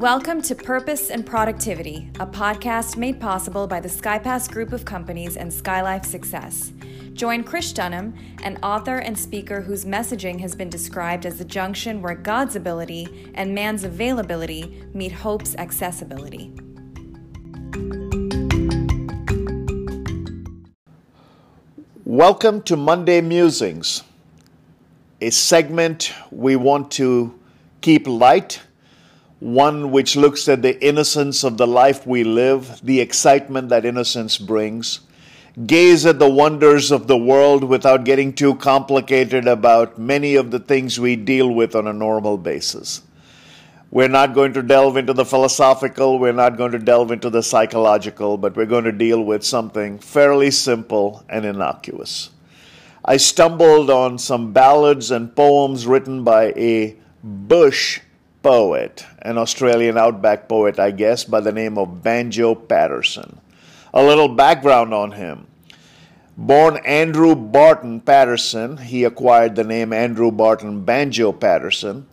Welcome to Purpose and Productivity, a podcast made possible by the SkyPass Group of Companies and SkyLife Success. Join Krish Dunham, an author and speaker whose messaging has been described as the junction where God's ability and man's availability meet hope's accessibility. Welcome to Monday Musings, a segment we want to keep light, one which looks at the innocence of the life we live, the excitement that innocence brings, gaze at the wonders of the world without getting too complicated about many of the things we deal with on a normal basis. We're not going to delve into the philosophical, we're not going to delve into the psychological, but we're going to deal with something fairly simple and innocuous. I stumbled on some ballads and poems written by a bush poet, an Australian outback poet, I guess, by the name of Banjo Paterson. A little background on him. Born Andrew Barton Paterson, he acquired the name Andrew Barton Banjo Paterson.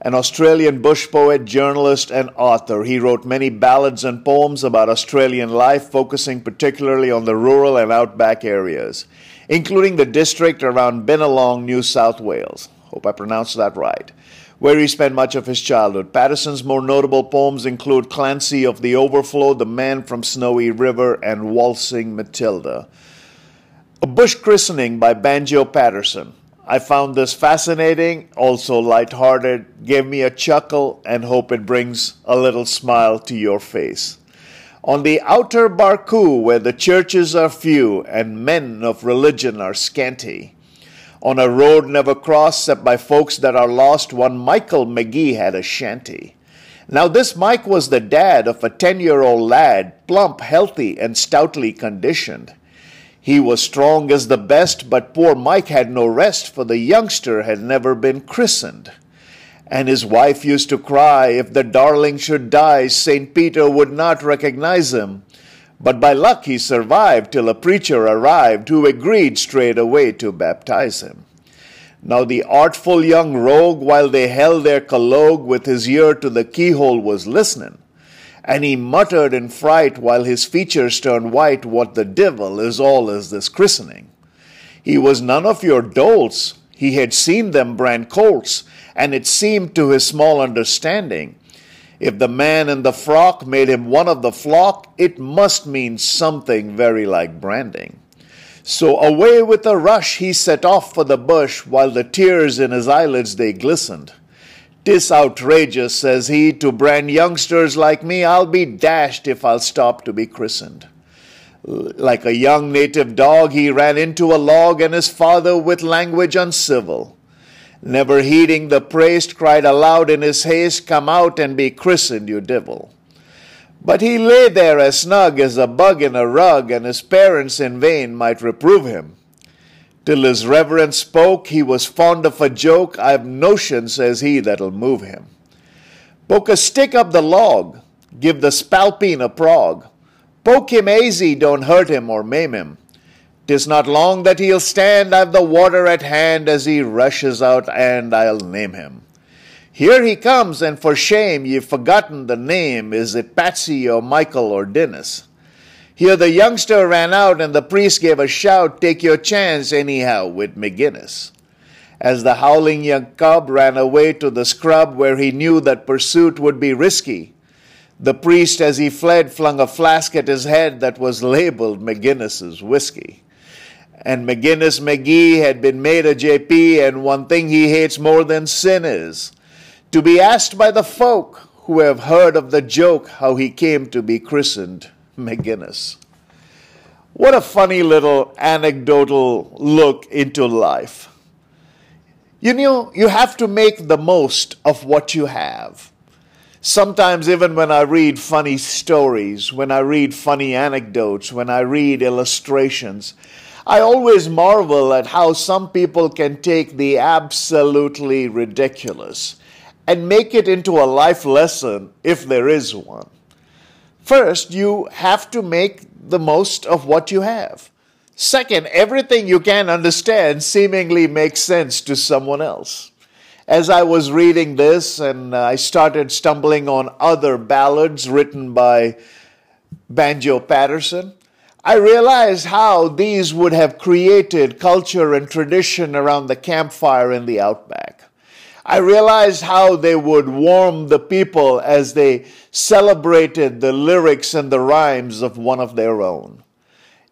an Australian bush poet, journalist, and author. He wrote many ballads and poems about Australian life, focusing particularly on the rural and outback areas, including the district around Binalong, New South Wales. Hope I pronounced that right. Where he spent much of his childhood. Paterson's more notable poems include Clancy of the Overflow, The Man from Snowy River, and Waltzing Matilda. A Bush Christening by Banjo Paterson. I found this fascinating, also lighthearted, gave me a chuckle, and hope it brings a little smile to your face. On the outer Barcoo, where the churches are few and men of religion are scanty, on a road never crossed except by folks that are lost, one Michael Magee had a shanty. Now, this Mike was the dad of a ten year old lad, plump, healthy, and stoutly conditioned. He was strong as the best, but poor Mike had no rest, for the youngster had never been christened. And his wife used to cry, if the darling should die, St. Peter would not recognize him. But by luck he survived till a preacher arrived who agreed straightway to baptize him. Now the artful young rogue, while they held their collogue, with his ear to the keyhole was listening and he muttered in fright while his features turned white, What the devil is all is this christening? He was none of your dolts. He had seen them brand colts, and it seemed to his small understanding. If the man in the frock made him one of the flock, it must mean something very like branding. So away with a rush he set off for the bush, while the tears in his eyelids they glistened. "'Tis outrageous," says he, "to brand youngsters like me. I'll be dashed if I'll stop to be christened." Like a young native dog, he ran into a log, and his father, with language uncivil, never heeding the priest, cried aloud in his haste, Come out and be christened, you devil. But he lay there as snug as a bug in a rug, and his parents in vain might reprove him. Till his reverence spoke, he was fond of a joke. I've notion, says he, that'll move him. Poke a stick up the log, give the spalpeen a prog. Poke him aisy, don't hurt him or maim him. Tis not long that he'll stand, I've the water at hand as he rushes out, and I'll name him. Here he comes, and for shame you've forgotten the name. Is it Patsy or Michael or Dennis? Here the youngster ran out, and the priest gave a shout, Take your chance anyhow with Maginnis. As the howling young cub ran away to the scrub where he knew that pursuit would be risky, the priest, as he fled, flung a flask at his head that was labeled Maginnis's whiskey. And Maginnis Magee had been made a JP, and one thing he hates more than sin is to be asked by the folk who have heard of the joke how he came to be christened Maginnis. What a funny little anecdotal look into life. You know, you have to make the most of what you have. Sometimes, even when I read funny stories, when I read funny anecdotes, when I read illustrations, I always marvel at how some people can take the absolutely ridiculous and make it into a life lesson if there is one. First, you have to make the most of what you have. Second, everything you can understand seemingly makes sense to someone else. as I was reading this and uh, I started stumbling on other ballads written by Banjo Paterson, I realized how these would have created culture and tradition around the campfire in the outback. I realized how they would warm the people as they celebrated the lyrics and the rhymes of one of their own.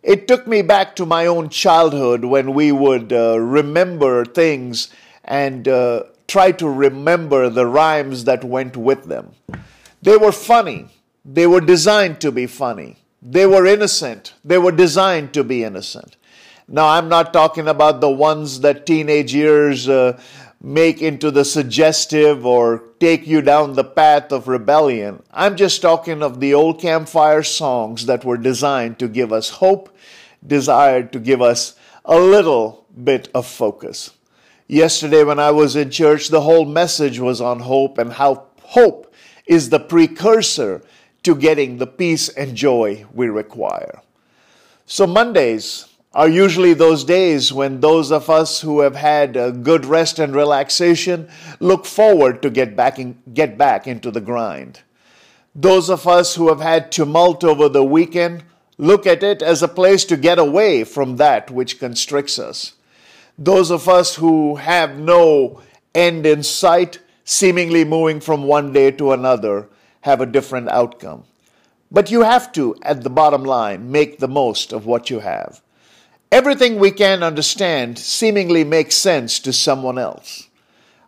It took me back to my own childhood when we would uh, remember things and uh, try to remember the rhymes that went with them. They were funny. They were designed to be funny. They were innocent. They were designed to be innocent. Now, I'm not talking about the ones that teenage years uh, make into the suggestive or take you down the path of rebellion. I'm just talking of the old campfire songs that were designed to give us hope, desired to give us a little bit of focus. Yesterday, when I was in church, the whole message was on hope and how hope is the precursor to getting the peace and joy we require. So, Mondays are usually those days when those of us who have had a good rest and relaxation look forward to get back, in, get back into the grind. Those of us who have had tumult over the weekend look at it as a place to get away from that which constricts us. Those of us who have no end in sight, seemingly moving from one day to another, have a different outcome. But you have to, at the bottom line, make the most of what you have. Everything we can understand seemingly makes sense to someone else.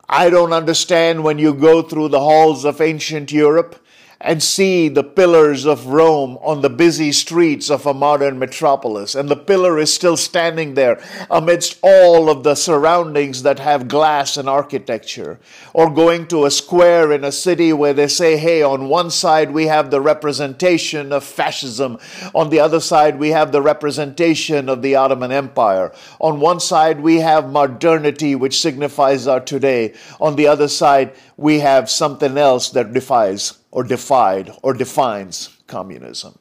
I don't understand when you go through the halls of ancient Europe and see the pillars of Rome on the busy streets of a modern metropolis. And the pillar is still standing there amidst all of the surroundings that have glass and architecture. Or going to a square in a city where they say, hey, on one side we have the representation of fascism, on the other side we have the representation of the Ottoman Empire. On one side we have modernity, which signifies our today. On the other side, we have something else that defies or defied or defines communism.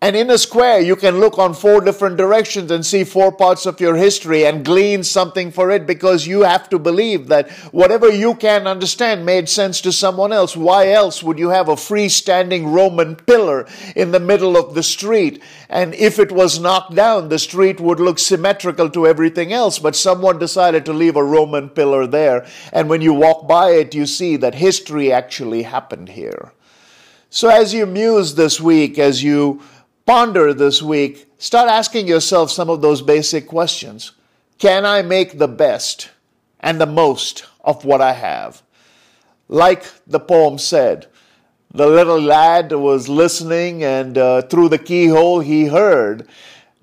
And in a square, you can look on four different directions and see four parts of your history and glean something for it because you have to believe that whatever you can understand made sense to someone else. Why else would you have a freestanding Roman pillar in the middle of the street? And if it was knocked down, the street would look symmetrical to everything else. But someone decided to leave a Roman pillar there. And when you walk by it, you see that history actually happened here. So as you muse this week, as you ponder this week, start asking yourself some of those basic questions. Can I make the best and the most of what I have? Like the poem said, the little lad was listening, and uh, through the keyhole, he heard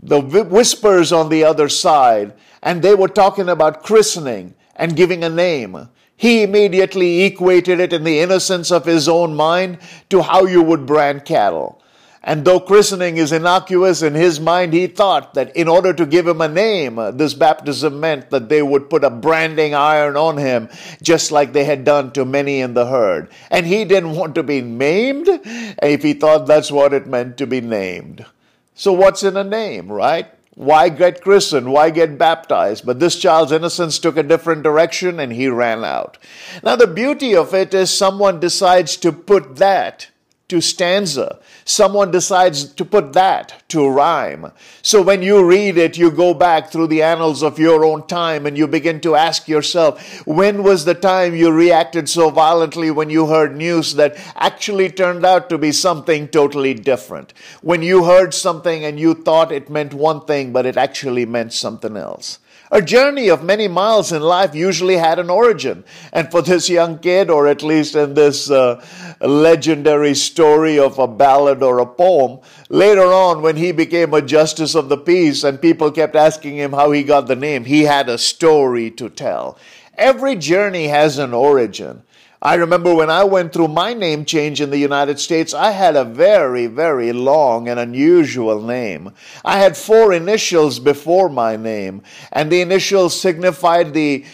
the whispers on the other side, and they were talking about christening and giving a name. He immediately equated it in the innocence of his own mind to how you would brand cattle. And though christening is innocuous in his mind, he thought that in order to give him a name, this baptism meant that they would put a branding iron on him, just like they had done to many in the herd. And he didn't want to be named if he thought that's what it meant to be named. So, what's in a name, right? Why get christened? Why get baptized? But this child's innocence took a different direction and he ran out. Now, the beauty of it is someone decides to put that to stanza. Someone decides to put that to rhyme. So when you read it, you go back through the annals of your own time and you begin to ask yourself, when was the time you reacted so violently when you heard news that actually turned out to be something totally different? When you heard something and you thought it meant one thing, but it actually meant something else. A journey of many miles in life usually had an origin. And for this young kid, or at least in this uh, legendary story of a ballad or a poem, later on when he became a justice of the peace and people kept asking him how he got the name, he had a story to tell. Every journey has an origin. I remember when I went through my name change in the United States, I had a very, very long and unusual name. I had four initials before my name, and the initials signified the,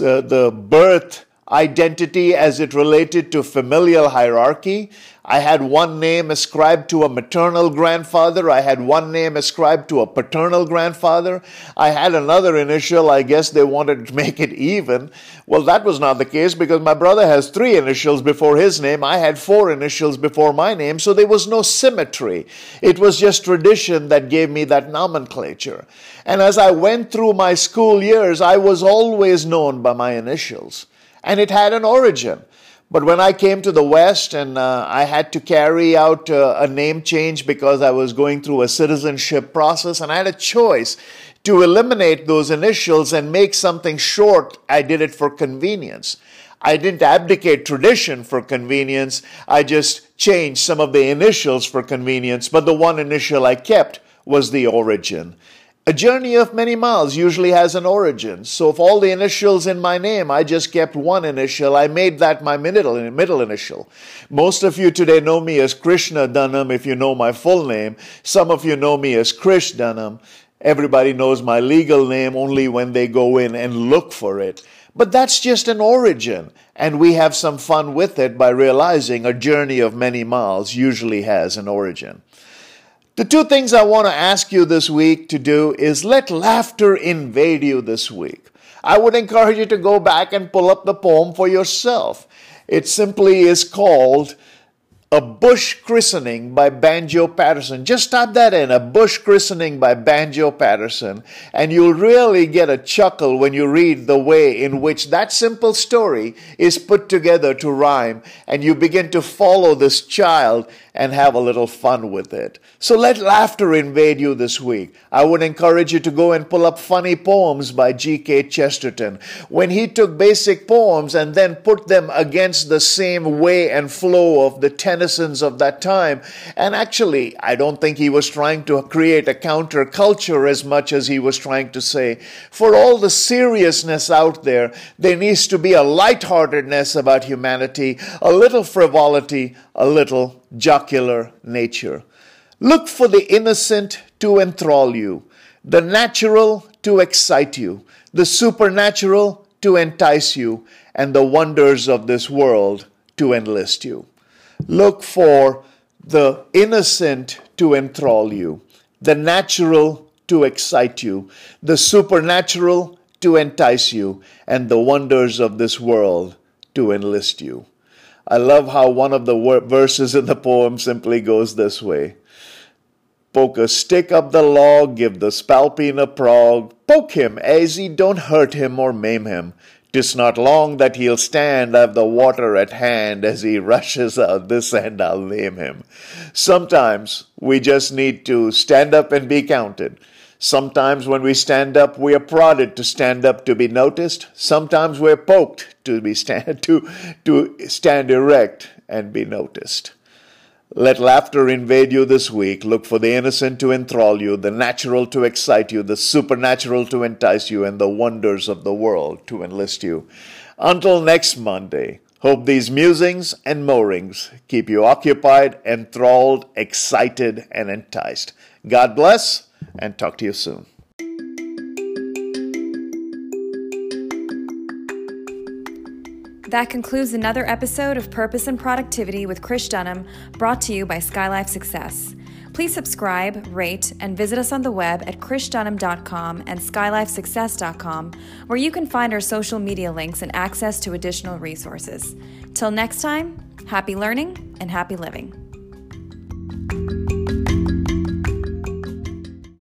uh, the birth identity as it related to familial hierarchy. I had one name ascribed to a maternal grandfather. I had one name ascribed to a paternal grandfather. I had another initial. I guess they wanted to make it even. Well, that was not the case because my brother has three initials before his name. I had four initials before my name. So there was no symmetry. It was just tradition that gave me that nomenclature. And as I went through my school years, I was always known by my initials. And it had an origin. But when I came to the West and uh, I had to carry out uh, a name change because I was going through a citizenship process and I had a choice to eliminate those initials and make something short, I did it for convenience. I didn't abdicate tradition for convenience. I just changed some of the initials for convenience, but the one initial I kept was the origin. A journey of many miles usually has an origin. So if all the initials in my name, I just kept one initial, I made that my middle, middle initial. Most of you today know me as Krishna Dunham if you know my full name. Some of you know me as Krish Dunham. Everybody knows my legal name only when they go in and look for it. But that's just an origin, and we have some fun with it by realizing a journey of many miles usually has an origin. The two things I want to ask you this week to do is let laughter invade you this week. I would encourage you to go back and pull up the poem for yourself. It simply is called a Bush Christening by Banjo Paterson. Just type that in, a Bush Christening by Banjo Paterson, and you'll really get a chuckle when you read the way in which that simple story is put together to rhyme, and you begin to follow this child and have a little fun with it. So let laughter invade you this week. I would encourage you to go and pull up funny poems by G.K. Chesterton. When he took basic poems and then put them against the same way and flow of the Tennysons of that time, and actually, I don't think he was trying to create a counterculture as much as he was trying to say, for all the seriousness out there, there needs to be a lightheartedness about humanity, a little frivolity, a little jocular nature. Look for the innocent to enthrall you, the natural to excite you, the supernatural to entice you, and the wonders of this world to enlist you. Look for the innocent to enthrall you, the natural to excite you, the supernatural to entice you, and the wonders of this world to enlist you. I love how one of the verses in the poem simply goes this way Poke a stick up the log, give the spalpeen a prog, poke him, he don't hurt him or maim him. Tis not long that he'll stand, I've the water at hand, as he rushes out this end I'll name him. Sometimes we just need to stand up and be counted. Sometimes when we stand up, we are prodded to stand up to be noticed. Sometimes we're poked to be stand to to stand erect and be noticed. Let laughter invade you this week. Look for the innocent to enthrall you, the natural to excite you, the supernatural to entice you, and the wonders of the world to enlist you. Until next Monday, hope these musings and moorings keep you occupied, enthralled, excited, and enticed. God bless and talk to you soon. That concludes another episode of Purpose and Productivity with Krish Dunham, brought to you by Skylife Success. Please subscribe, rate, and visit us on the web at krishdunham.com and skylifesuccess.com, where you can find our social media links and access to additional resources. Till next time, happy learning and happy living.